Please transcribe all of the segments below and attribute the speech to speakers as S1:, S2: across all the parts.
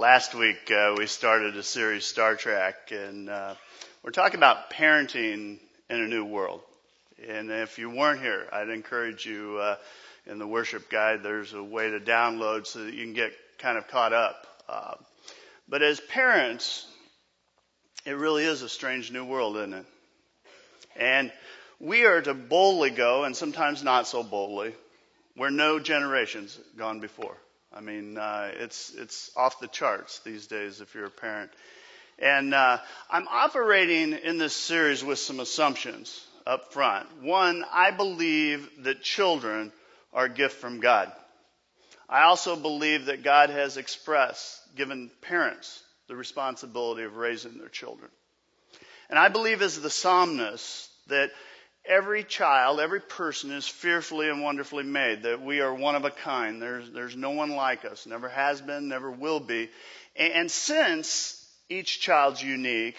S1: last week uh, we started a series, Star Trek, and uh, we're talking about parenting in a new world. And if you weren't here, I'd encourage you uh, in the worship guide, there's a way to download so that you can get kind of caught up. Uh, but as parents, it really is a strange new world, isn't it? And we are to boldly go, and sometimes not so boldly, where no generations gone before. I mean, uh, it's it's off the charts these days if you're a parent. And uh, I'm operating in this series with some assumptions up front. One, I believe that children are a gift from God. I also believe that God has expressed, given parents the responsibility of raising their children. And I believe as the psalmist that every child, every person is fearfully and wonderfully made, that we are one of a kind. There's, there's no one like us, never has been, never will be. And, and since each child's unique,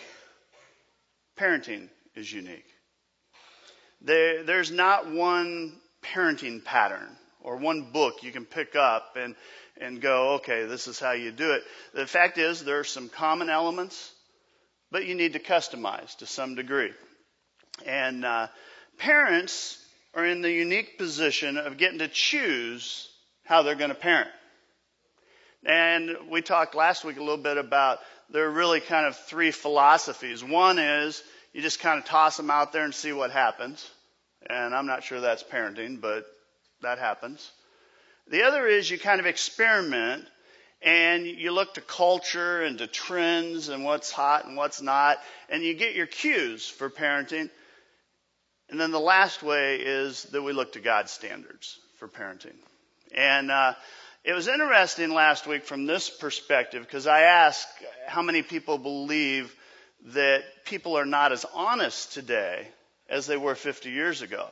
S1: parenting is unique. There, there's not one parenting pattern or one book you can pick up and, and go, okay, this is how you do it. The fact is, there are some common elements, but you need to customize to some degree. And uh, parents are in the unique position of getting to choose how they're going to parent. And we talked last week a little bit about there are really kind of three philosophies. One is you just kind of toss them out there and see what happens. And I'm not sure that's parenting, but that happens. The other is you kind of experiment and you look to culture and to trends and what's hot and what's not, and you get your cues for parenting. And then the last way is that we look to God's standards for parenting. And uh, it was interesting last week from this perspective because I asked how many people believe that people are not as honest today as they were 50 years ago.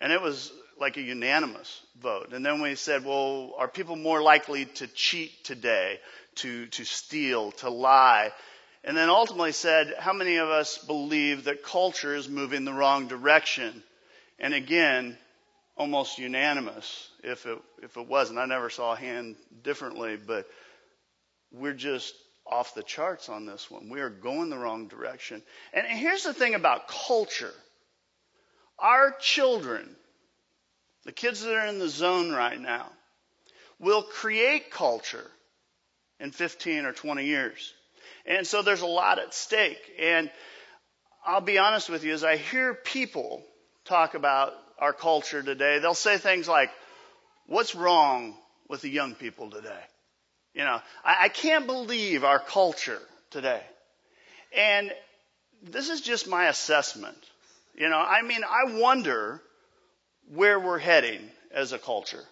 S1: And it was like a unanimous vote. And then we said, well, are people more likely to cheat today, to, to steal, to lie? And then ultimately said, how many of us believe that culture is moving the wrong direction? And again, almost unanimous if it, if it wasn't. I never saw a hand differently, but we're just off the charts on this one. We are going the wrong direction. And here's the thing about culture. Our children, the kids that are in the zone right now, will create culture in 15 or 20 years. And so there's a lot at stake. And I'll be honest with you, as I hear people talk about our culture today, they'll say things like, what's wrong with the young people today? You know, I, I can't believe our culture today. And this is just my assessment. You know, I mean, I wonder where we're heading as a culture.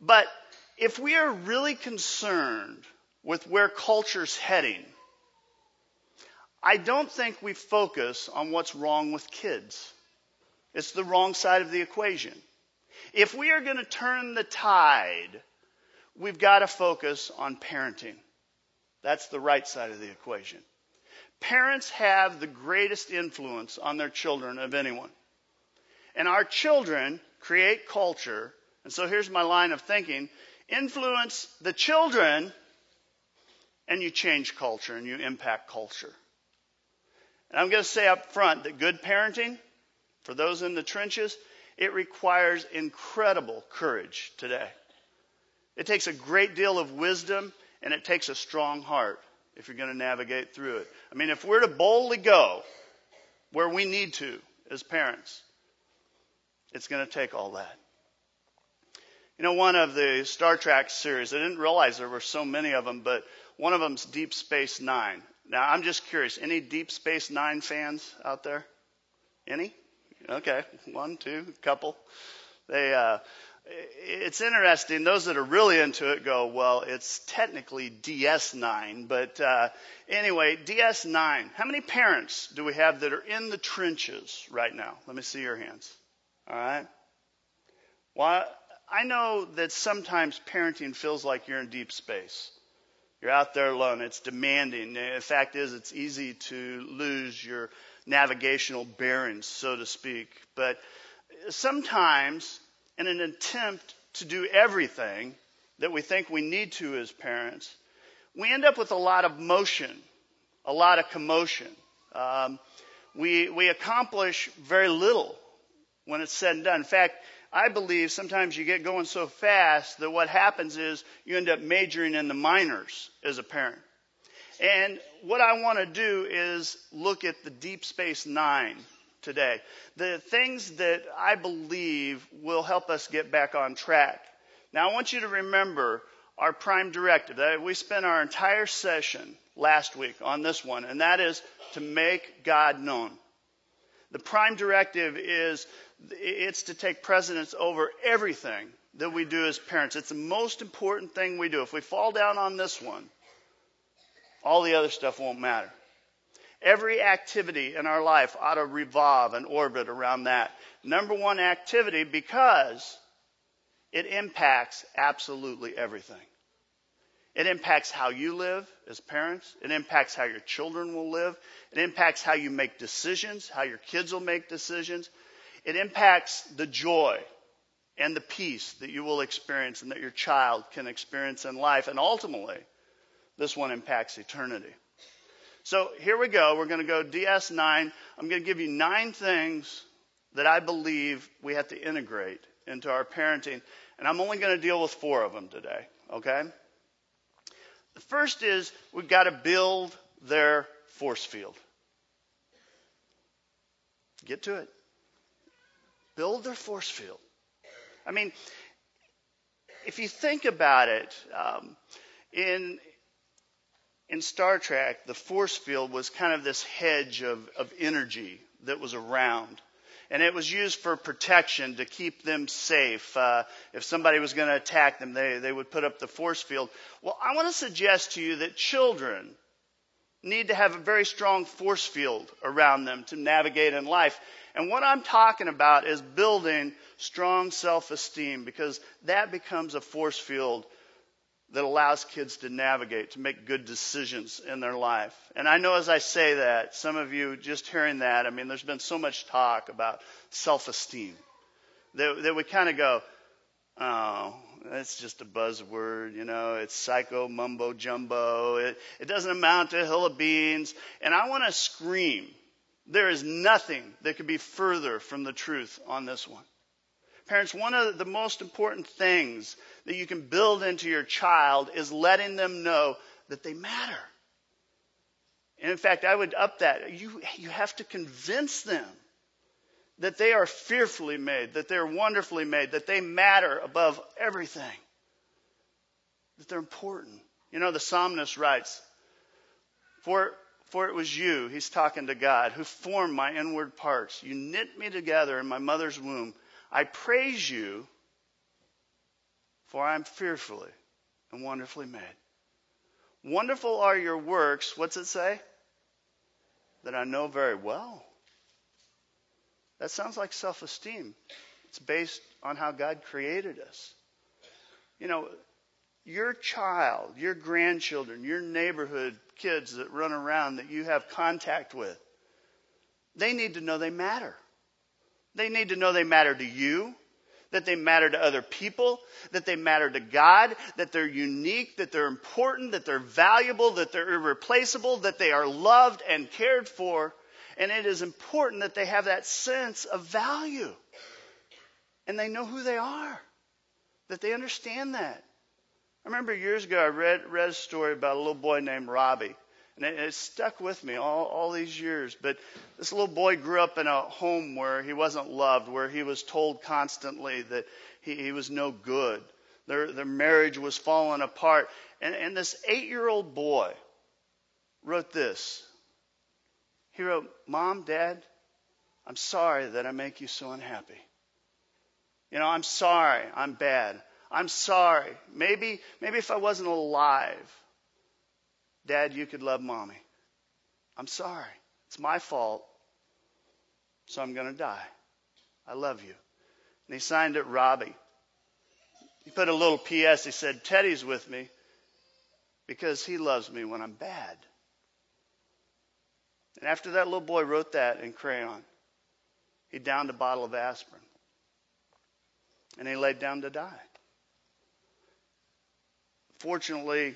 S1: But if we are really concerned with where culture's heading, I don't think we focus on what's wrong with kids. It's the wrong side of the equation. If we are going to turn the tide, we've got to focus on parenting. That's the right side of the equation. Parents have the greatest influence on their children of anyone. And our children create culture. And so here's my line of thinking influence the children and you change culture and you impact culture. And I'm going to say up front that good parenting, for those in the trenches, it requires incredible courage today. It takes a great deal of wisdom and it takes a strong heart if you're going to navigate through it. I mean, if we're to boldly go where we need to as parents, it's going to take all that. You know, one of the Star Trek series, I didn't realize there were so many of them, but one of them's Deep Space Nine. Now, I'm just curious, any Deep Space Nine fans out there? Any? Okay, one, two, couple. They, uh, it's interesting. Those that are really into it go, well, it's technically DS9, but uh, anyway, DS9. How many parents do we have that are in the trenches right now? Let me see your hands. All right. Well, I know that sometimes parenting feels like you're in deep space. You're out there alone. It's demanding. The fact is, it's easy to lose your navigational bearings, so to speak. But sometimes, in an attempt to do everything, that we think we need to as parents, we end up with a lot of motion, a lot of commotion. Um, we, we accomplish very little when it's said and done. In fact, I believe sometimes you get going so fast that what happens is you end up majoring in the minors as a parent. And what I want to do is look at the Deep Space Nine today. The things that I believe will help us get back on track. Now, I want you to remember our prime directive. Uh, we spent our entire session last week on this one, and that is to make God known. The prime directive is it's to take precedence over everything that we do as parents. It's the most important thing we do. If we fall down on this one, all the other stuff won't matter. Every activity in our life ought to revolve and orbit around that. Number one activity because it impacts absolutely everything. It impacts how you live as parents. It impacts how your children will live. It impacts how you make decisions, how your kids will make decisions. It impacts the joy and the peace that you will experience and that your child can experience in life. And ultimately, this one impacts eternity. So here we go. We're going to go DS9. I'm going to give you nine things that I believe we have to integrate into our parenting. And I'm only going to deal with four of them today. Okay? The first is we've got to build their force field. Get to it. Build their force field. I mean, if you think about it, um, in in Star Trek, the force field was kind of this hedge of, of energy that was around. And it was used for protection to keep them safe. Uh, if somebody was going to attack them, they, they would put up the force field. Well, I want to suggest to you that children need to have a very strong force field around them to navigate in life. And what I'm talking about is building strong self-esteem because that becomes a force field that allows kids to navigate, to make good decisions in their life. And I know as I say that, some of you just hearing that, I mean, there's been so much talk about self-esteem that, that we kind of go, oh, that's just a buzzword, you know, it's psycho mumbo jumbo. It, it doesn't amount to a hill of beans. And I want to scream, there is nothing that could be further from the truth on this one. Parents, one of the most important things that you can build into your child is letting them know that they matter. And in fact, I would up that. You, you have to convince them that they are fearfully made, that they're wonderfully made, that they matter above everything, that they're important. You know, the psalmist writes, For, for it was you, he's talking to God, who formed my inward parts. You knit me together in my mother's womb. I praise you, for I am fearfully and wonderfully made. Wonderful are your works, what's it say? That I know very well. That sounds like self esteem. It's based on how God created us. You know, your child, your grandchildren, your neighborhood kids that run around that you have contact with, they need to know they matter. They need to know they matter to you, that they matter to other people, that they matter to God, that they're unique, that they're important, that they're valuable, that they're irreplaceable, that they are loved and cared for. And it is important that they have that sense of value. And they know who they are, that they understand that. I remember years ago I read, read a story about a little boy named Robbie. And it, it stuck with me all, all these years. But this little boy grew up in a home where he wasn't loved, where he was told constantly that he, he was no good. Their, their marriage was falling apart. And, and this eight year old boy wrote this. He wrote, Mom, Dad, I'm sorry that I make you so unhappy. You know, I'm sorry I'm bad. I'm sorry. Maybe, maybe if I wasn't alive, Dad, you could love mommy. I'm sorry. It's my fault. So I'm going to die. I love you. And he signed it Robbie. He put a little PS. He said, Teddy's with me because he loves me when I'm bad. And after that little boy wrote that in crayon, he downed a bottle of aspirin. And he laid down to die. Fortunately,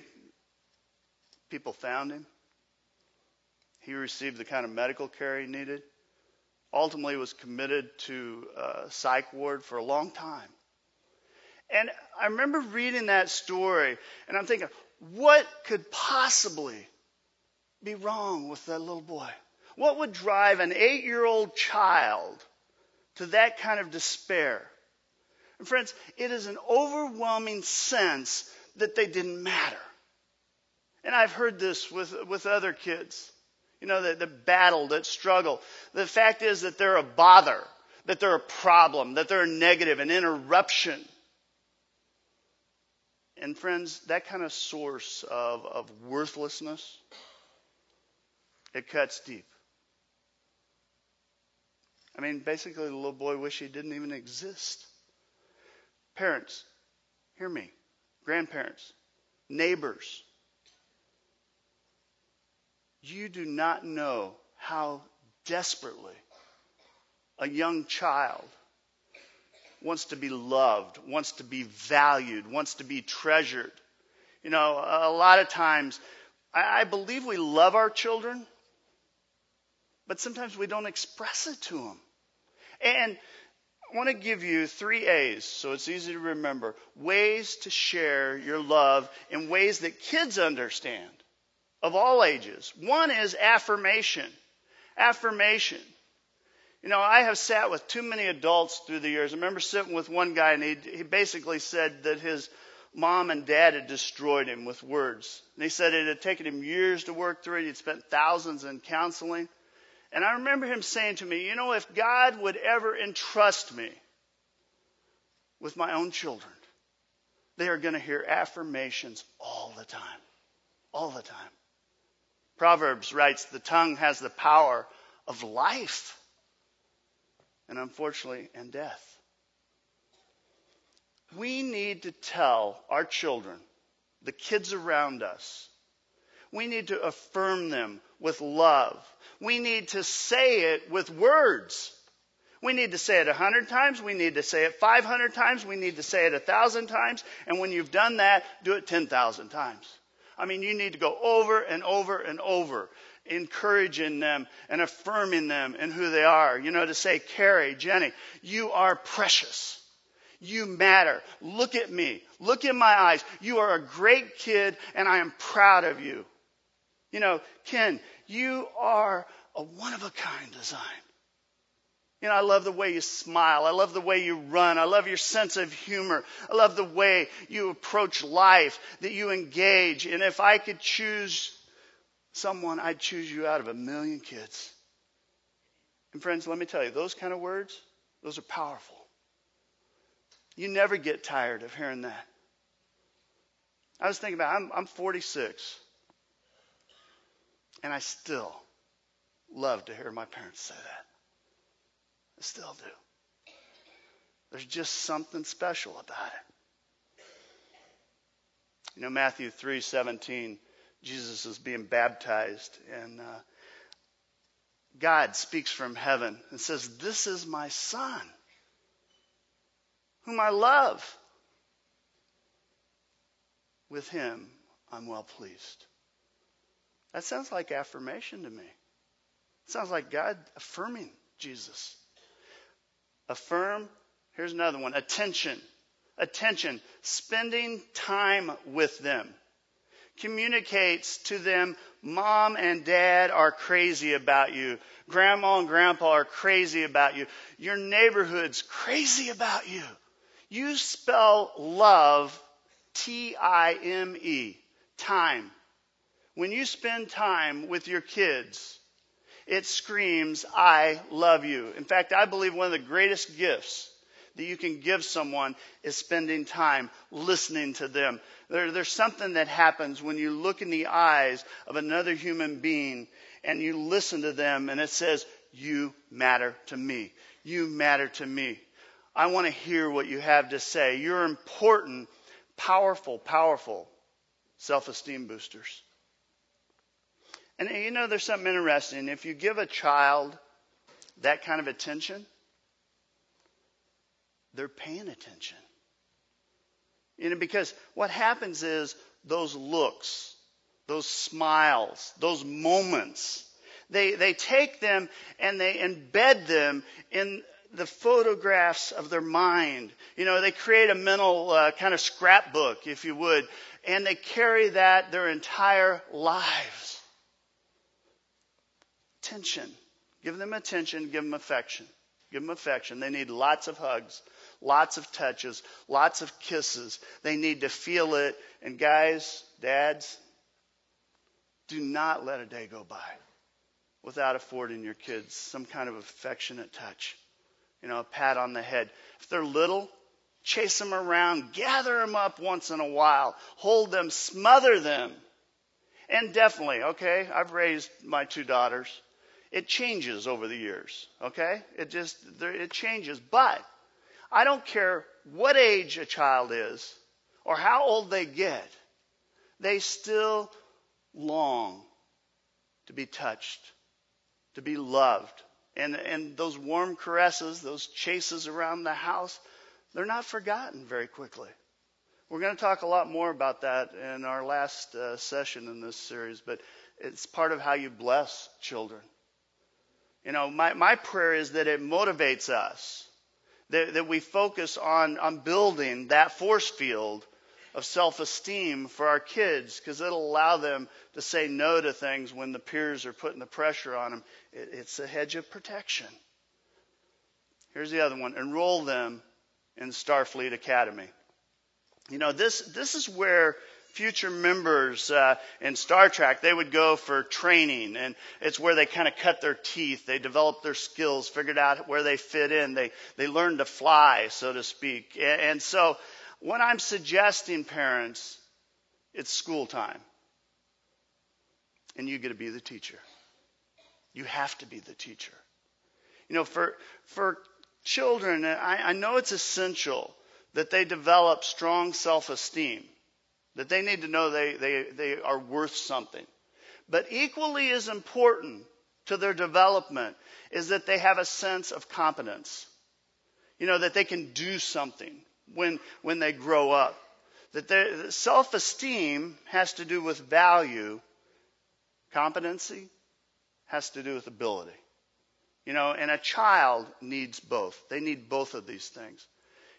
S1: people found him. He received the kind of medical care he needed. Ultimately, was committed to a psych ward for a long time. And I remember reading that story, and I'm thinking, what could possibly be wrong with that little boy? What would drive an eight year old child to that kind of despair? And friends, it is an overwhelming sense that they didn't matter. And I've heard this with, with other kids, you know, that, that battle, that struggle. The fact is that they're a bother, that they're a problem, that they're a negative, an interruption. And friends, that kind of source of, of worthlessness, it cuts deep. I mean, basically, the little boy wished he didn't even exist. Parents, hear me. Grandparents, neighbors, you do not know how desperately a young child wants to be loved, wants to be valued, wants to be treasured. You know, a lot of times, I believe we love our children, but sometimes we don't express it to them. And I want to give you three A's so it's easy to remember. Ways to share your love in ways that kids understand of all ages. One is affirmation. Affirmation. You know, I have sat with too many adults through the years. I remember sitting with one guy and he, he basically said that his mom and dad had destroyed him with words. And he said it had taken him years to work through it. He'd spent thousands in counseling. And I remember him saying to me, you know, if God would ever entrust me with my own children, they are going to hear affirmations all the time. All the time. Proverbs writes, the tongue has the power of life and unfortunately, and death. We need to tell our children, the kids around us, we need to affirm them with love. We need to say it with words. We need to say it a hundred times. We need to say it 500 times. We need to say it a thousand times. And when you've done that, do it 10,000 times. I mean, you need to go over and over and over, encouraging them and affirming them and who they are. You know, to say, Carrie, Jenny, you are precious. You matter. Look at me. Look in my eyes. You are a great kid and I am proud of you. You know, Ken, you are a one of a kind design. You know, I love the way you smile. I love the way you run. I love your sense of humor. I love the way you approach life, that you engage. And if I could choose someone, I'd choose you out of a million kids. And friends, let me tell you, those kind of words, those are powerful. You never get tired of hearing that. I was thinking about, I'm, I'm 46. And I still love to hear my parents say that. Still do. There's just something special about it. You know, Matthew 3:17, Jesus is being baptized, and uh, God speaks from heaven and says, "This is my son, whom I love. With him I'm well pleased." That sounds like affirmation to me. It sounds like God affirming Jesus. Affirm, here's another one attention. Attention, spending time with them. Communicates to them, mom and dad are crazy about you. Grandma and grandpa are crazy about you. Your neighborhood's crazy about you. You spell love T I M E, time. When you spend time with your kids, it screams, I love you. In fact, I believe one of the greatest gifts that you can give someone is spending time listening to them. There, there's something that happens when you look in the eyes of another human being and you listen to them and it says, You matter to me. You matter to me. I want to hear what you have to say. You're important, powerful, powerful self esteem boosters. And you know, there's something interesting. If you give a child that kind of attention, they're paying attention. You know, because what happens is those looks, those smiles, those moments. They, they take them and they embed them in the photographs of their mind. You know, they create a mental uh, kind of scrapbook, if you would, and they carry that their entire lives. Attention. Give them attention, give them affection. Give them affection. They need lots of hugs, lots of touches, lots of kisses. They need to feel it. And guys, dads, do not let a day go by without affording your kids some kind of affectionate touch. You know, a pat on the head. If they're little, chase them around, gather them up once in a while, hold them, smother them. And definitely, okay, I've raised my two daughters. It changes over the years, okay? It just, it changes. But I don't care what age a child is or how old they get, they still long to be touched, to be loved. And, and those warm caresses, those chases around the house, they're not forgotten very quickly. We're going to talk a lot more about that in our last uh, session in this series, but it's part of how you bless children. You know, my, my prayer is that it motivates us, that, that we focus on, on building that force field of self esteem for our kids because it'll allow them to say no to things when the peers are putting the pressure on them. It, it's a hedge of protection. Here's the other one enroll them in Starfleet Academy. You know, this, this is where future members uh, in Star Trek, they would go for training, and it's where they kind of cut their teeth. They developed their skills, figured out where they fit in. They they learned to fly, so to speak. And, and so when I'm suggesting parents, it's school time. And you get to be the teacher. You have to be the teacher. You know, for, for children, I, I know it's essential that they develop strong self esteem, that they need to know they, they, they are worth something. But equally as important to their development is that they have a sense of competence. You know, that they can do something, when, when they grow up. That their self esteem has to do with value, competency has to do with ability. You know, and a child needs both. They need both of these things.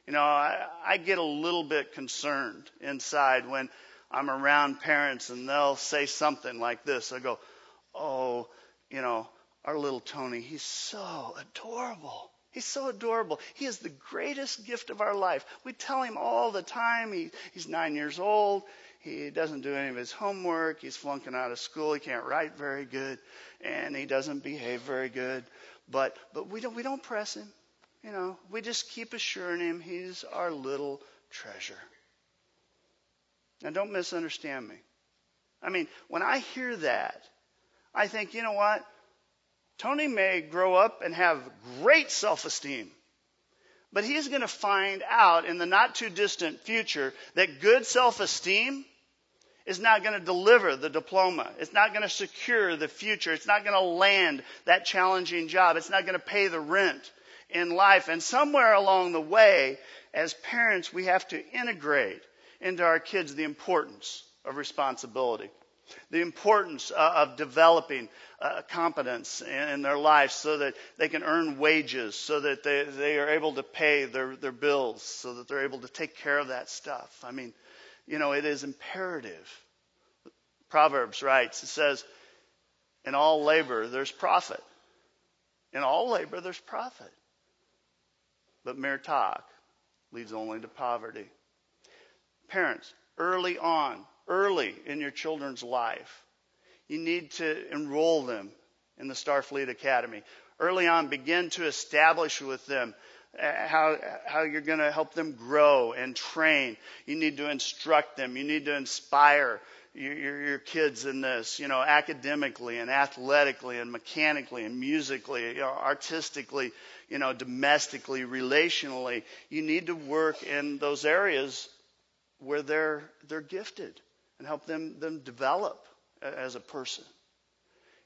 S1: You know, I, I get a little bit concerned inside when I'm around parents and they'll say something like this. I go, Oh, you know, our little Tony, he's so adorable. He's so adorable. He is the greatest gift of our life. We tell him all the time. He, he's nine years old. He doesn't do any of his homework. He's flunking out of school. He can't write very good, and he doesn't behave very good. But but we don't we don't press him. You know, we just keep assuring him he's our little treasure. Now, don't misunderstand me. I mean, when I hear that, I think, you know what? Tony may grow up and have great self esteem. But he's going to find out in the not too distant future that good self esteem is not going to deliver the diploma. It's not going to secure the future. It's not going to land that challenging job. It's not going to pay the rent in life. And somewhere along the way, as parents, we have to integrate into our kids the importance of responsibility the importance uh, of developing uh, competence in their life so that they can earn wages, so that they, they are able to pay their, their bills, so that they're able to take care of that stuff. I mean, you know, it is imperative. Proverbs writes, it says, in all labor there's profit. In all labor there's profit. But mere talk leads only to poverty. Parents, early on, early in your children's life. You need to enroll them in the Starfleet Academy. Early on, begin to establish with them uh, how, how you're going to help them grow and train. You need to instruct them. You need to inspire your, your, kids in this, you know, academically and athletically and mechanically and musically, you know, artistically, you know, domestically, relationally. You need to work in those areas where they're, they're gifted and help them, them develop as a person.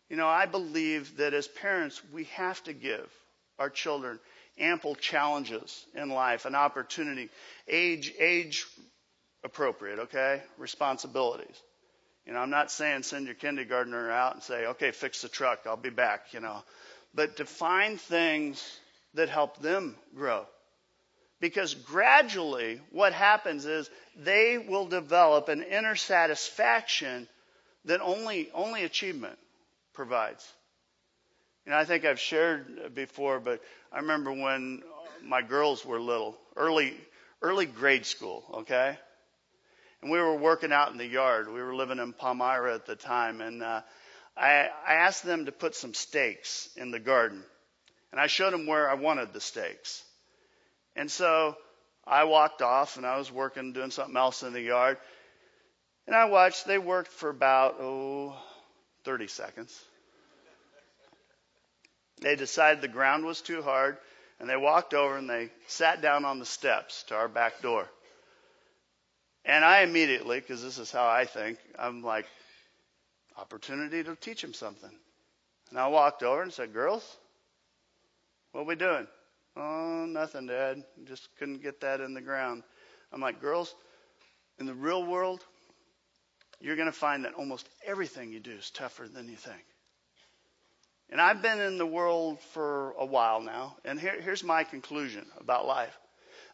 S1: You know, I believe that as parents, we have to give our children ample challenges in life, an opportunity. Age, age appropriate, okay? Responsibilities. You know, I'm not saying send your kindergartner out and say, okay, fix the truck, I'll be back, you know. But define things that help them grow. Because gradually, what happens is they will develop an inner satisfaction that only, only achievement provides. You know, I think I've shared before, but I remember when my girls were little, early, early grade school, okay? And we were working out in the yard. We were living in Palmyra at the time, and uh, I, I asked them to put some stakes in the garden. And I showed them where I wanted the stakes. And so I walked off and I was working, doing something else in the yard. And I watched, they worked for about, oh, 30 seconds. They decided the ground was too hard and they walked over and they sat down on the steps to our back door. And I immediately, because this is how I think, I'm like, opportunity to teach them something. And I walked over and said, Girls, what are we doing? Oh, nothing, Dad. Just couldn't get that in the ground. I'm like, Girls, in the real world, you're going to find that almost everything you do is tougher than you think. And I've been in the world for a while now, and here, here's my conclusion about life.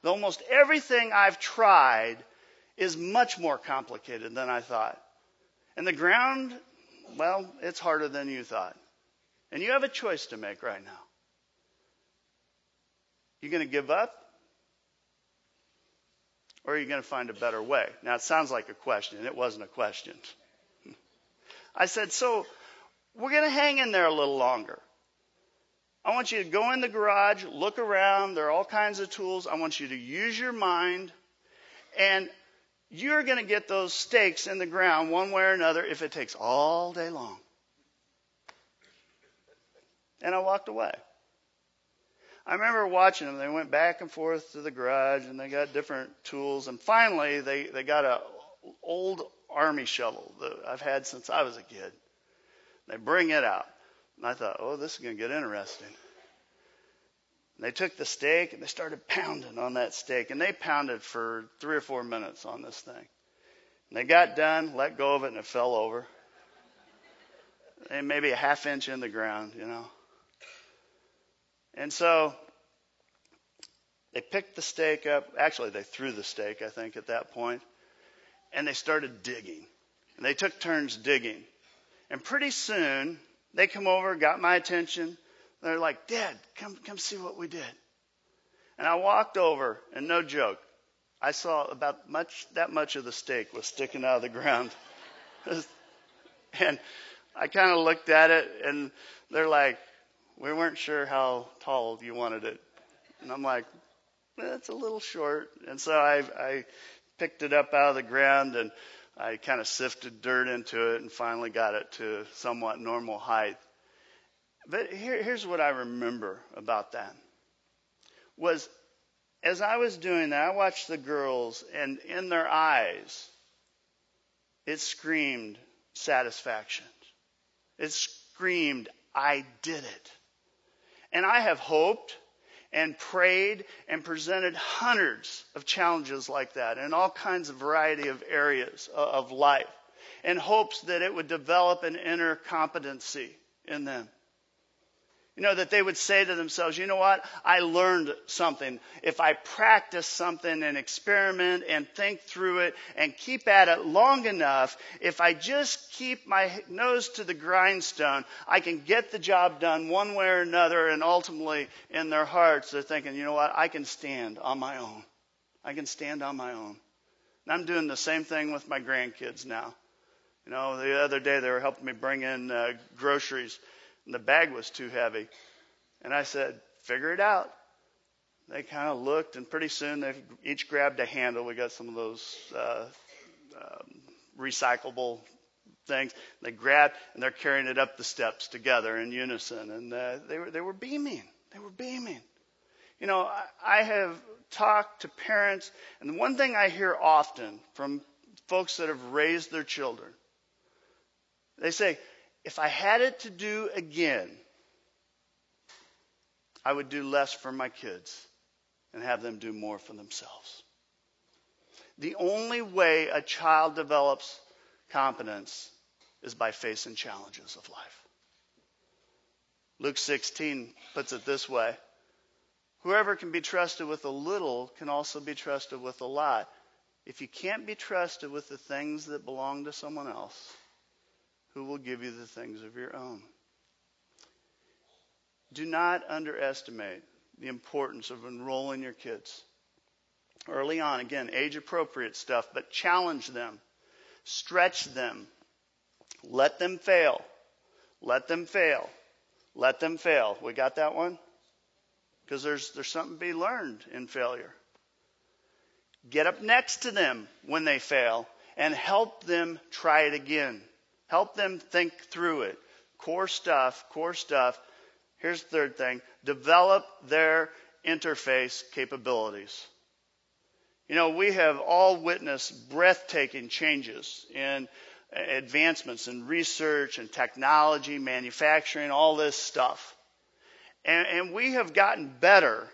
S1: That almost everything I've tried is much more complicated than I thought. And the ground, well, it's harder than you thought. And you have a choice to make right now. You going to give up? Or are you going to find a better way? Now, it sounds like a question. It wasn't a question. I said, so we're going to hang in there a little longer. I want you to go in the garage, look around. There are all kinds of tools. I want you to use your mind. And you're going to get those stakes in the ground one way or another if it takes all day long. And I walked away. I remember watching them. They went back and forth to the garage and they got different tools. And finally, they, they got a old army shovel that I've had since I was a kid. They bring it out. And I thought, oh, this is going to get interesting. And they took the stake and they started pounding on that stake. And they pounded for three or four minutes on this thing. And they got done, let go of it, and it fell over. And maybe a half inch in the ground, you know. And so they picked the stake up. Actually, they threw the stake, I think, at that point. And they started digging. And they took turns digging. And pretty soon, they come over, got my attention. They're like, Dad, come, come see what we did. And I walked over, and no joke, I saw about much, that much of the stake was sticking out of the ground. and I kind of looked at it, and they're like, we weren't sure how tall you wanted it. And I'm like, that's a little short. And so I, I picked it up out of the ground and I kind of sifted dirt into it and finally got it to somewhat normal height. But here, here's what I remember about that was as I was doing that, I watched the girls and in their eyes, it screamed satisfaction. It screamed, I did it. And I have hoped and prayed and presented hundreds of challenges like that in all kinds of variety of areas of life in hopes that it would develop an inner competency in them. You know, that they would say to themselves, you know what? I learned something. If I practice something and experiment and think through it and keep at it long enough, if I just keep my nose to the grindstone, I can get the job done one way or another. And ultimately, in their hearts, they're thinking, you know what? I can stand on my own. I can stand on my own. And I'm doing the same thing with my grandkids now. You know, the other day they were helping me bring in uh, groceries and the bag was too heavy. And I said, figure it out. They kind of looked, and pretty soon they each grabbed a handle. We got some of those uh, um, recyclable things. They grabbed, and they're carrying it up the steps together in unison. And uh, they were they were beaming. They were beaming. You know, I, I have talked to parents, and the one thing I hear often from folks that have raised their children, they say, if I had it to do again, I would do less for my kids and have them do more for themselves. The only way a child develops competence is by facing challenges of life. Luke 16 puts it this way Whoever can be trusted with a little can also be trusted with a lot. If you can't be trusted with the things that belong to someone else, who will give you the things of your own? Do not underestimate the importance of enrolling your kids. Early on, again, age appropriate stuff, but challenge them, stretch them, let them fail, let them fail, let them fail. We got that one? Because there's, there's something to be learned in failure. Get up next to them when they fail and help them try it again. Help them think through it. Core stuff, core stuff. Here's the third thing develop their interface capabilities. You know, we have all witnessed breathtaking changes in advancements in research and technology, manufacturing, all this stuff. And, and we have gotten better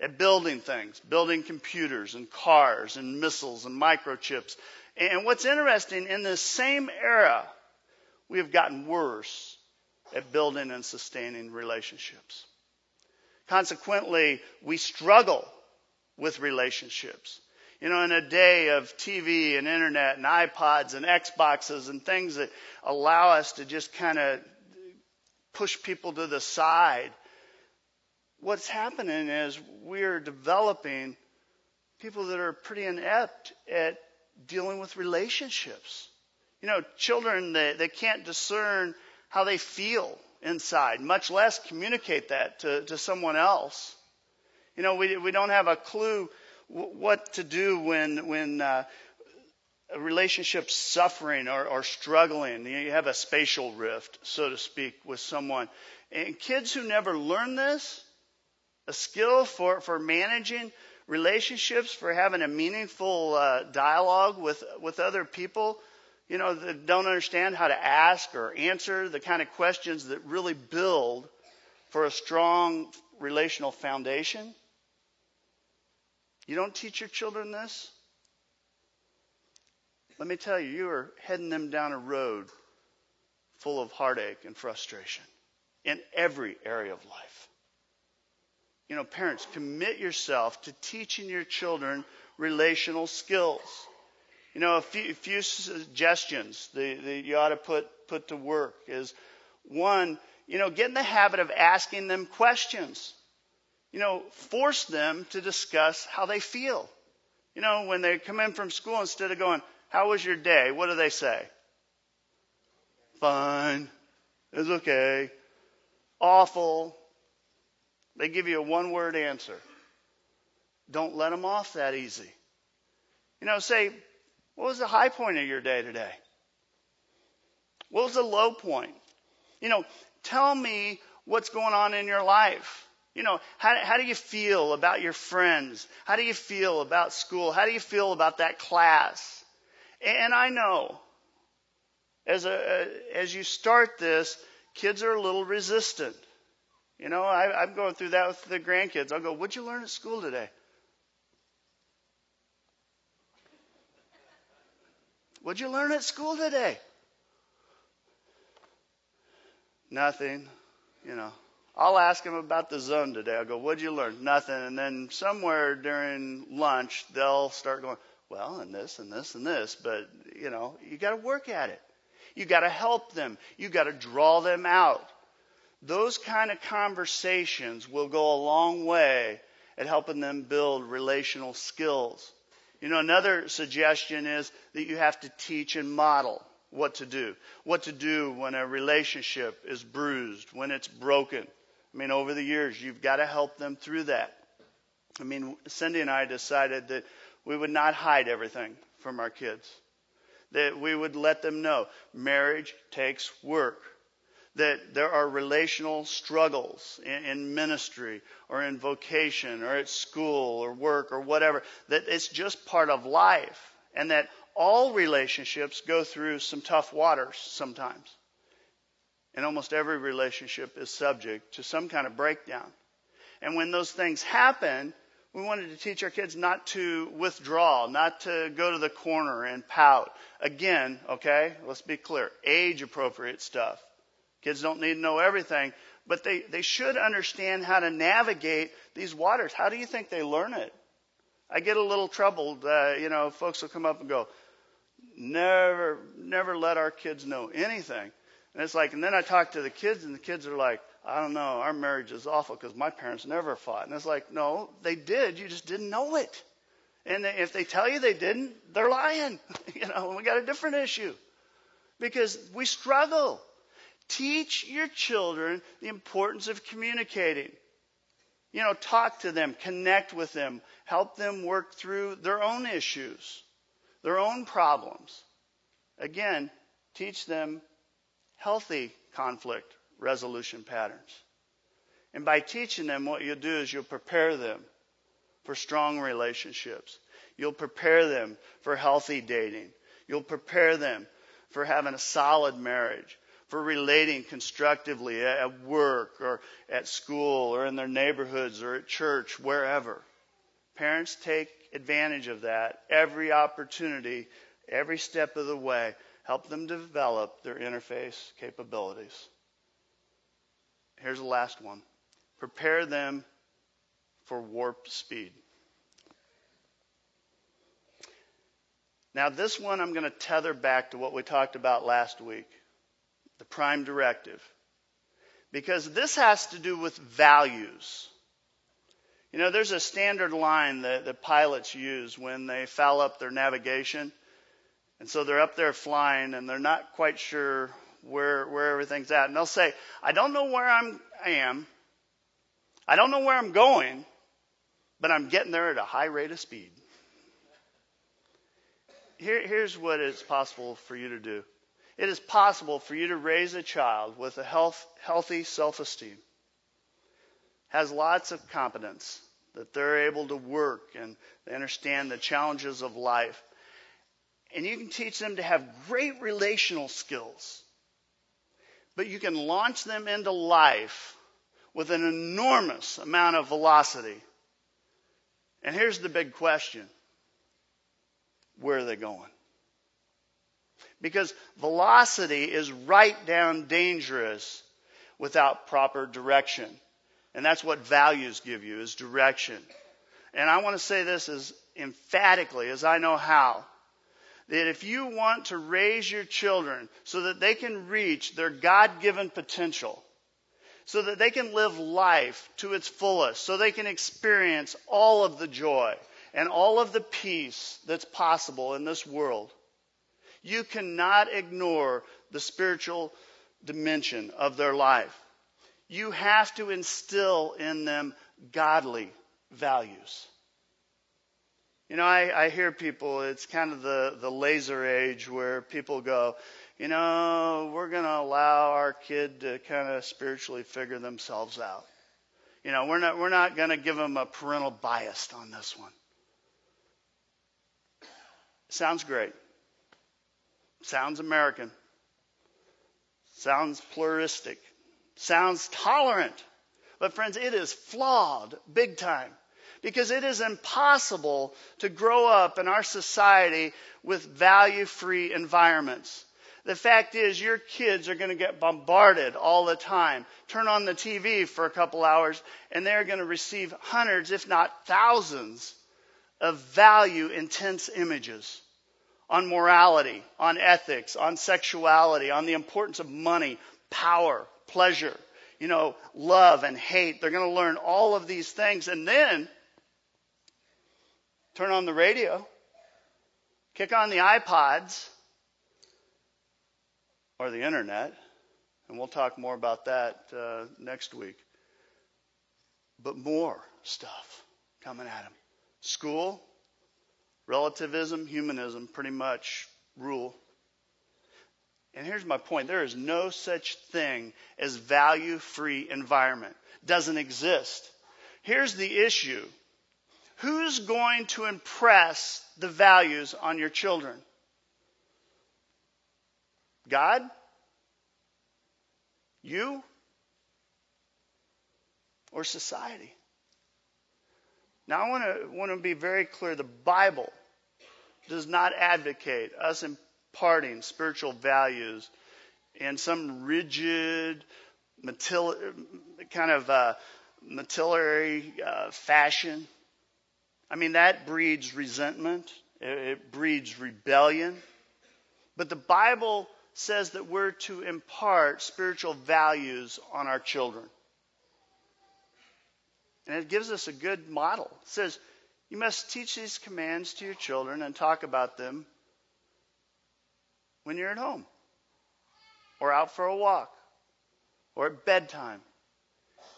S1: at building things, building computers and cars and missiles and microchips. And what's interesting, in this same era, we have gotten worse at building and sustaining relationships. Consequently, we struggle with relationships. You know, in a day of TV and internet and iPods and Xboxes and things that allow us to just kind of push people to the side, what's happening is we're developing people that are pretty inept at dealing with relationships. You know, children, they, they can't discern how they feel inside, much less communicate that to, to someone else. You know, we, we don't have a clue what to do when when uh, a relationship's suffering or, or struggling. You have a spatial rift, so to speak, with someone. And kids who never learn this, a skill for, for managing relationships, for having a meaningful uh, dialogue with, with other people, you know, that don't understand how to ask or answer the kind of questions that really build for a strong relational foundation. You don't teach your children this? Let me tell you, you are heading them down a road full of heartache and frustration in every area of life. You know, parents, commit yourself to teaching your children relational skills. You know, a few, a few suggestions that, that you ought to put, put to work is one, you know, get in the habit of asking them questions you know, force them to discuss how they feel. You know, when they come in from school, instead of going, How was your day? What do they say? Fine. It's okay. Awful. They give you a one word answer. Don't let them off that easy. You know, say, What was the high point of your day today? What was the low point? You know, tell me what's going on in your life. You know, how, how do you feel about your friends? How do you feel about school? How do you feel about that class? And I know as a, as you start this, kids are a little resistant. You know, I, I'm going through that with the grandkids. I'll go, what'd you learn at school today? What'd you learn at school today? Nothing, you know. I'll ask them about the zone today. I'll go, what'd you learn? Nothing. And then somewhere during lunch, they'll start going, well, and this and this and this. But, you know, you got to work at it. You got to help them. You got to draw them out. Those kind of conversations will go a long way at helping them build relational skills. You know, another suggestion is that you have to teach and model what to do. What to do when a relationship is bruised, when it's broken. I mean, over the years, you've got to help them through that. I mean, Cindy and I decided that we would not hide everything from our kids, that we would let them know marriage takes work, that there are relational struggles in, in ministry or in vocation or at school or work or whatever, that it's just part of life, and that all relationships go through some tough waters sometimes and almost every relationship is subject to some kind of breakdown. And when those things happen, We wanted to teach our kids not to withdraw, not to go to the corner and pout. Again, okay, let's be clear. Age appropriate stuff. Kids don't need to know everything, but they, they should understand how to navigate these waters. How do you think they learn it? I get a little troubled, uh, you know, folks will come up and go, never, never let our kids know anything. And it's like, and then I talk to the kids and the kids are like, I don't know, our marriage is awful because my parents never fought. And it's like, no, they did. You just didn't know it. And if they tell you they didn't, they're lying. you know, we got a different issue because we struggle. Teach your children the importance of communicating. You know, talk to them, connect with them, help them work through their own issues, their own problems. Again, teach them healthy conflict resolution patterns. And by teaching them, what you'll do is you'll prepare them for strong relationships. You'll prepare them for healthy dating. You'll prepare them for having a solid marriage, for relating constructively at work or at school or in their neighborhoods or at church, wherever. Parents take advantage of that every opportunity, every step of the way. Help them develop their interface capabilities. Here's the last one prepare them for warp speed. Now, this one I'm going to tether back to what we talked about last week the prime directive. Because this has to do with values. You know, there's a standard line that, that pilots use when they foul up their navigation. And so they're up there flying and they're not quite sure where, where everything's at. And they'll say, I don't know where I'm, I am. I don't know where I'm going, but I'm getting there at a high rate of speed. Here, here's what it's possible for you to do. It is possible for you to raise a child with a health, healthy self-esteem, has lots of competence, that they're able to work and they understand the challenges of life. And you can teach them to have great relational skills but you can launch them into life with an enormous amount of velocity. And here's the big question where are they going? Because velocity is right down dangerous without proper direction. And that's what values give you is direction. And I want to say this as emphatically as I know how that if you want to raise your children so that they can reach their God given potential, so that they can live life to its fullest, so they can experience all of the joy and all of the peace that's possible in this world, you cannot ignore the spiritual dimension of their life. You have to instill in them godly values. You know, I, I hear people, it's kind of the, the laser age where people go, you know, we're going to allow our kid to kind of spiritually figure themselves out. You know, we're not, we're not going to give them a parental bias on this one. Sounds great. Sounds American. Sounds pluralistic. Sounds tolerant. But friends, it is flawed big time because it is impossible to grow up in our society with value free environments. The fact is, your kids are going to get bombarded all the time. Turn on the TV for a couple hours, and they're going to receive hundreds, if not thousands, of value intense images on morality, on ethics, on sexuality, on the importance of money, power, pleasure, you know, love and hate. They're going to learn all of these things. And then turn on the radio, kick on the iPods or the internet, and we'll talk more about that uh, next week. But more stuff coming at them. School, relativism, humanism pretty much rule. And here's my point there is no such thing as value free environment. Doesn't exist. Here's the issue Who's going to impress the values on your children? God? You? Or society? Now, I want to, want to be very clear the Bible does not advocate us imparting spiritual values in some rigid, kind of uh, matillary uh, fashion. I mean, that breeds resentment, it, it breeds rebellion. But the Bible says that we're to impart spiritual values on our children. And it gives us a good model. It says, You must teach these commands to your children and talk about them when you're at home, or out for a walk, or at bedtime,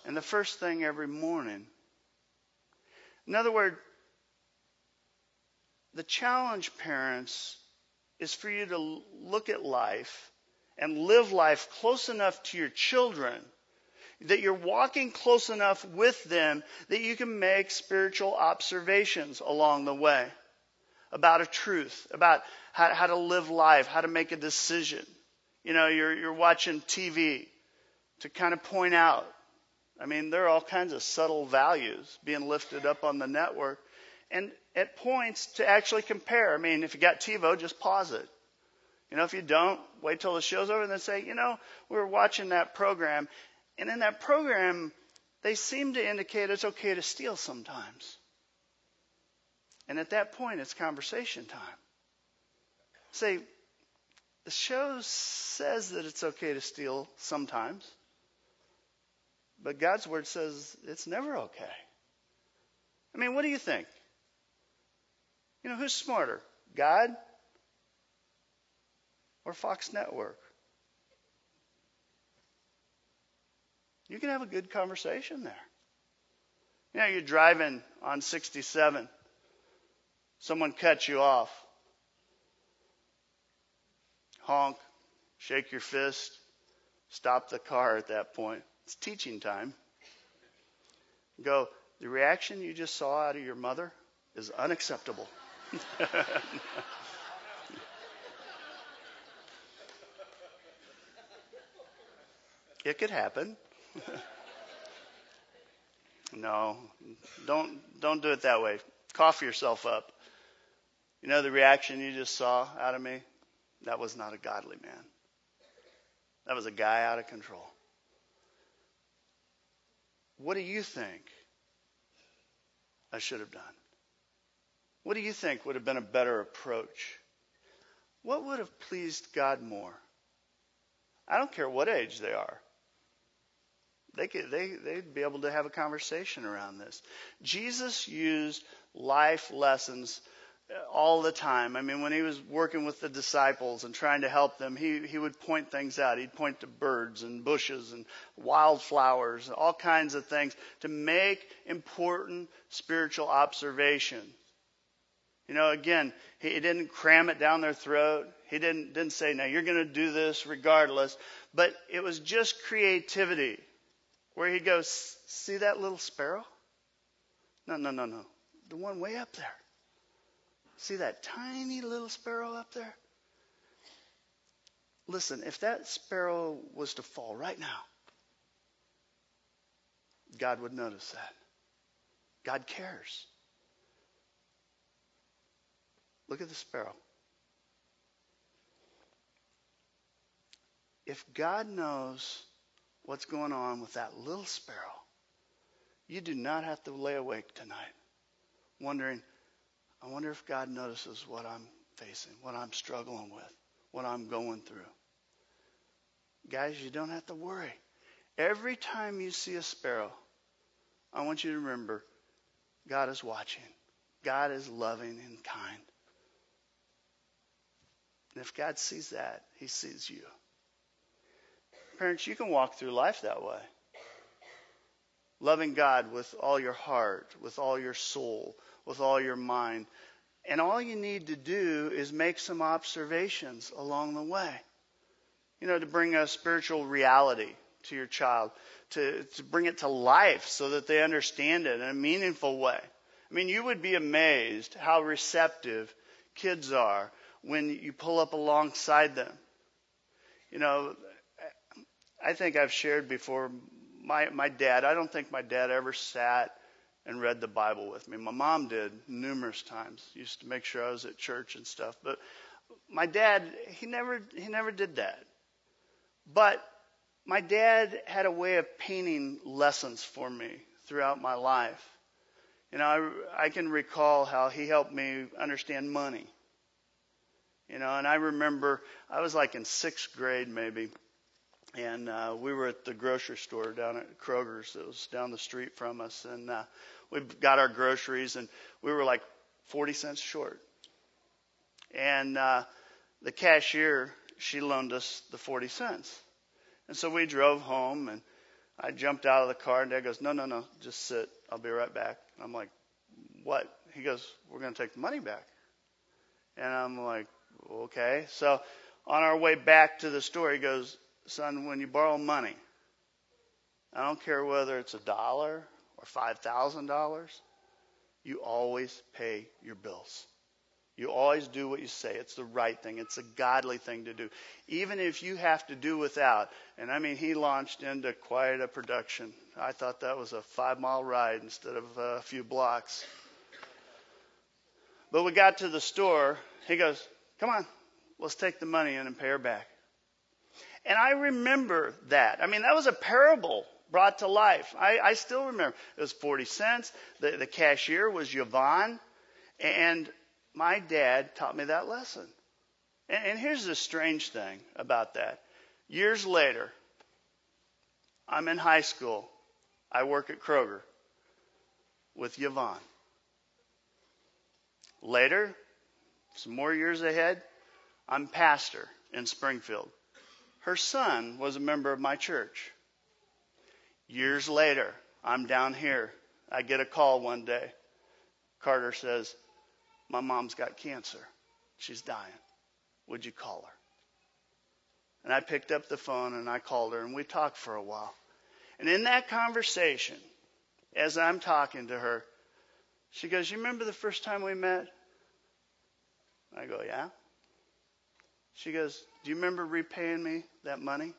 S1: and the first thing every morning. In other words, the challenge, parents, is for you to look at life and live life close enough to your children that you're walking close enough with them that you can make spiritual observations along the way about a truth, about how, how to live life, how to make a decision. You know, you're, you're watching TV to kind of point out. I mean, there are all kinds of subtle values being lifted up on the network. And at points to actually compare. I mean, if you got TiVo, just pause it. You know, if you don't, wait till the show's over and then say, you know, we were watching that program and in that program, they seem to indicate it's okay to steal sometimes. And at that point, it's conversation time. Say, the show says that it's okay to steal sometimes, but God's word says it's never okay. I mean, what do you think? You know, who's smarter, God or Fox Network? You can have a good conversation there. You know, you're driving on 67. Someone cuts you off. Honk, shake your fist, stop the car at that point. It's teaching time. Go, the reaction you just saw out of your mother is unacceptable. it could happen. no, don't don't do it that way. Cough yourself up. You know the reaction you just saw out of me? That was not a godly man. That was a guy out of control. What do you think I should have done? What do you think would have been a better approach? What would have pleased God more? I don't care what age they are. They could, they, they'd be able to have a conversation around this. Jesus used life lessons uh, all the time. I mean, when he was working with the disciples and trying to help them, he, he would point things out. He'd point to birds and bushes and wildflowers, all kinds of things to make important spiritual observation. You know, again, he didn't cram it down their throat. He didn't, didn't say, now you're going to do this regardless. But it was just creativity where he goes, See that little sparrow? No, no, no, no. The one way up there. See that tiny little sparrow up there? Listen, if that sparrow was to fall right now, God would notice that. God cares. Look at the sparrow. If God knows what's going on with that little sparrow, you do not have to lay awake tonight wondering, I wonder if God notices what I'm facing, what I'm struggling with, what I'm going through. Guys, you don't have to worry. Every time you see a sparrow, I want you to remember God is watching. God is loving and kind. And if God sees that, He sees you. Parents, you can walk through life that way. Loving God with all your heart, with all your soul, with all your mind. And all you need to do is make some observations along the way. You know, to bring a spiritual reality to your child, to, to bring it to life so that they understand it in a meaningful way. I mean, you would be amazed how receptive kids are when you pull up alongside them. You know, I think I've shared before my, my dad, I don't think my dad ever sat and read the Bible with me. My mom did numerous times. Used to make sure I was at church and stuff. But my dad, he never he never did that. But my dad had a way of painting lessons for me throughout my life. You know, I, I can recall how he helped me understand money. You know, and I remember I was like in sixth grade maybe, and uh, we were at the grocery store down at Kroger's. It was down the street from us, and uh, we got our groceries, and we were like 40 cents short. And uh, the cashier, she loaned us the 40 cents. And so we drove home, and I jumped out of the car, and Dad goes, No, no, no, just sit. I'll be right back. And I'm like, What? He goes, We're going to take the money back. And I'm like, Okay. So on our way back to the store, he goes, Son, when you borrow money, I don't care whether it's a dollar or $5,000, you always pay your bills. You always do what you say. It's the right thing. It's a godly thing to do. Even if you have to do without. And I mean, he launched into quite a production. I thought that was a five mile ride instead of a few blocks. But we got to the store. He goes, Come on, let's take the money in and pay her back. And I remember that. I mean, that was a parable brought to life. I, I still remember. It was 40 cents. The, the cashier was Yvonne. And my dad taught me that lesson. And, and here's the strange thing about that. Years later, I'm in high school. I work at Kroger with Yvonne. Later, some more years ahead, I'm pastor in Springfield. Her son was a member of my church. Years later, I'm down here. I get a call one day. Carter says, my mom's got cancer. She's dying. Would you call her? And I picked up the phone and I called her and we talked for a while. And in that conversation, as I'm talking to her, she goes, You remember the first time we met? I go, Yeah. She goes, Do you remember repaying me that money?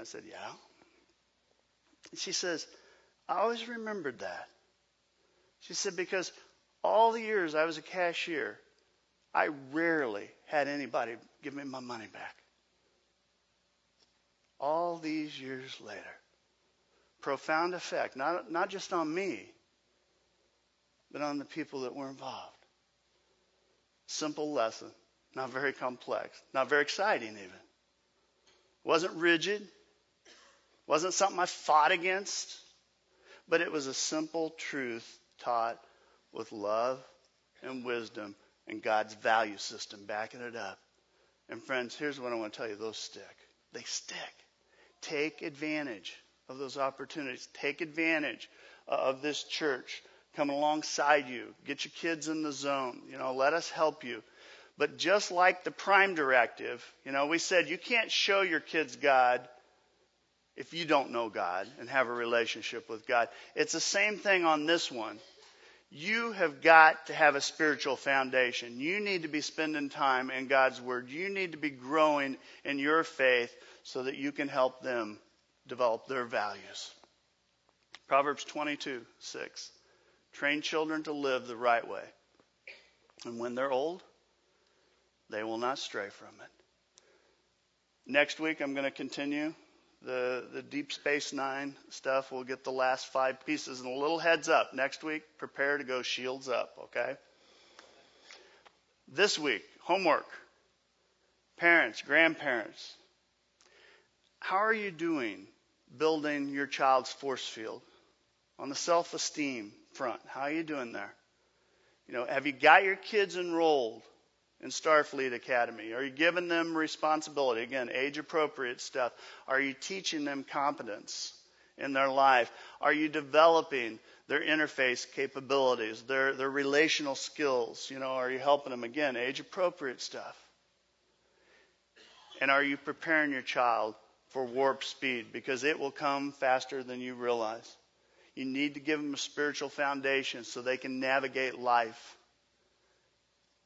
S1: I said, Yeah. She says, I always remembered that. She said, Because all the years I was a cashier, I rarely had anybody give me my money back. All these years later. Profound effect, not, not just on me, but on the people that were involved. Simple lesson, not very complex, not very exciting even. Wasn't rigid, wasn't something I fought against, but it was a simple truth taught with love and wisdom and God's value system backing it up. And friends, here's what I want to tell you those stick. They stick. Take advantage of those opportunities. Take advantage of this church coming alongside you. Get your kids in the zone. You know, let us help you. But just like the prime directive, you know, we said you can't show your kids God if you don't know God and have a relationship with God. It's the same thing on this one you have got to have a spiritual foundation. You need to be spending time in God's Word. You need to be growing in your faith so that you can help them develop their values. Proverbs 22 6. Train children to live the right way. And when they're old, they will not stray from it. Next week, I'm going to continue the, the Deep Space Nine stuff. We'll get the last five pieces. And a little heads up next week, prepare to go shields up, okay? This week, homework. Parents, grandparents, how are you doing building your child's force field? On the self esteem front, how are you doing there? You know, have you got your kids enrolled in Starfleet Academy? Are you giving them responsibility? Again, age appropriate stuff. Are you teaching them competence in their life? Are you developing their interface capabilities, their, their relational skills? You know, are you helping them? Again, age appropriate stuff. And are you preparing your child for warp speed? Because it will come faster than you realize. You need to give them a spiritual foundation so they can navigate life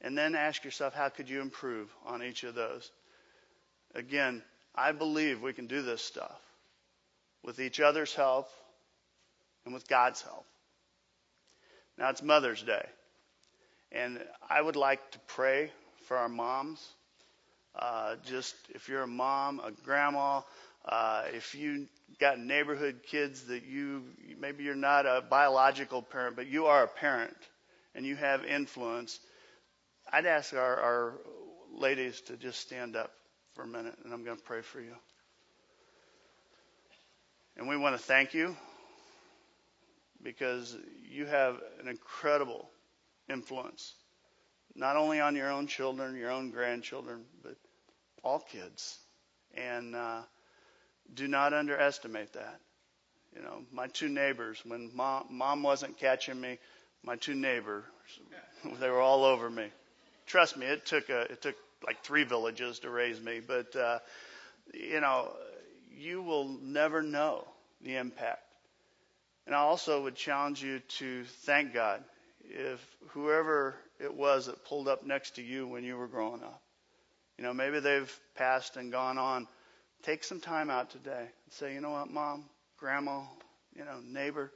S1: and then ask yourself, how could you improve on each of those? Again, I believe we can do this stuff with each other's help and with God's help. Now it's Mother's Day. And I would like to pray for our moms. Uh, just if you're a mom, a grandma, uh, if you got neighborhood kids that you maybe you're not a biological parent, but you are a parent and you have influence, I'd ask our, our ladies to just stand up for a minute, and I'm going to pray for you. And we want to thank you because you have an incredible influence, not only on your own children, your own grandchildren, but all kids. And uh, do not underestimate that. You know, my two neighbors, when mom, mom wasn't catching me, my two neighbors, they were all over me. Trust me, it took a, it took like three villages to raise me, but uh, you know, you will never know the impact. And I also would challenge you to thank God if whoever it was that pulled up next to you when you were growing up. You know, maybe they've passed and gone on. Take some time out today and say, you know what, mom, grandma, you know, neighbor,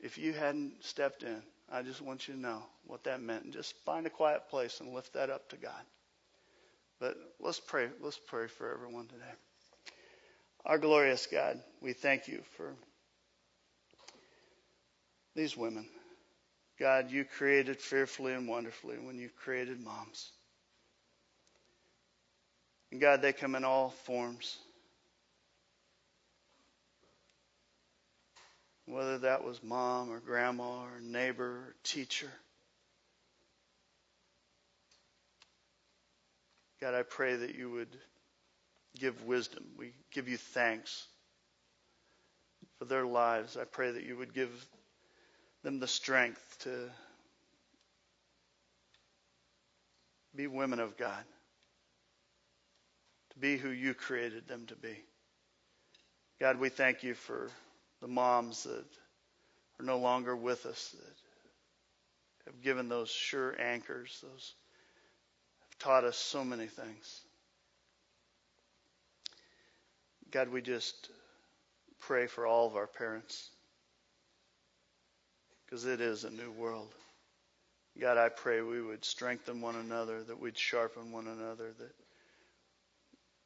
S1: if you hadn't stepped in, I just want you to know what that meant. And just find a quiet place and lift that up to God. But let's pray. Let's pray for everyone today. Our glorious God, we thank you for these women. God, you created fearfully and wonderfully when you created moms. And God, they come in all forms. Whether that was mom or grandma or neighbor or teacher. God, I pray that you would give wisdom. We give you thanks for their lives. I pray that you would give them the strength to be women of God, to be who you created them to be. God, we thank you for the moms that are no longer with us, that have given those sure anchors, those have taught us so many things. God, we just pray for all of our parents because it is a new world. God, I pray we would strengthen one another, that we'd sharpen one another, that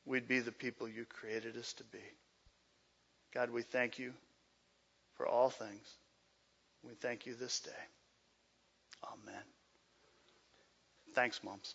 S1: we'd be the people you created us to be. God, we thank you for all things. We thank you this day. Amen. Thanks, moms.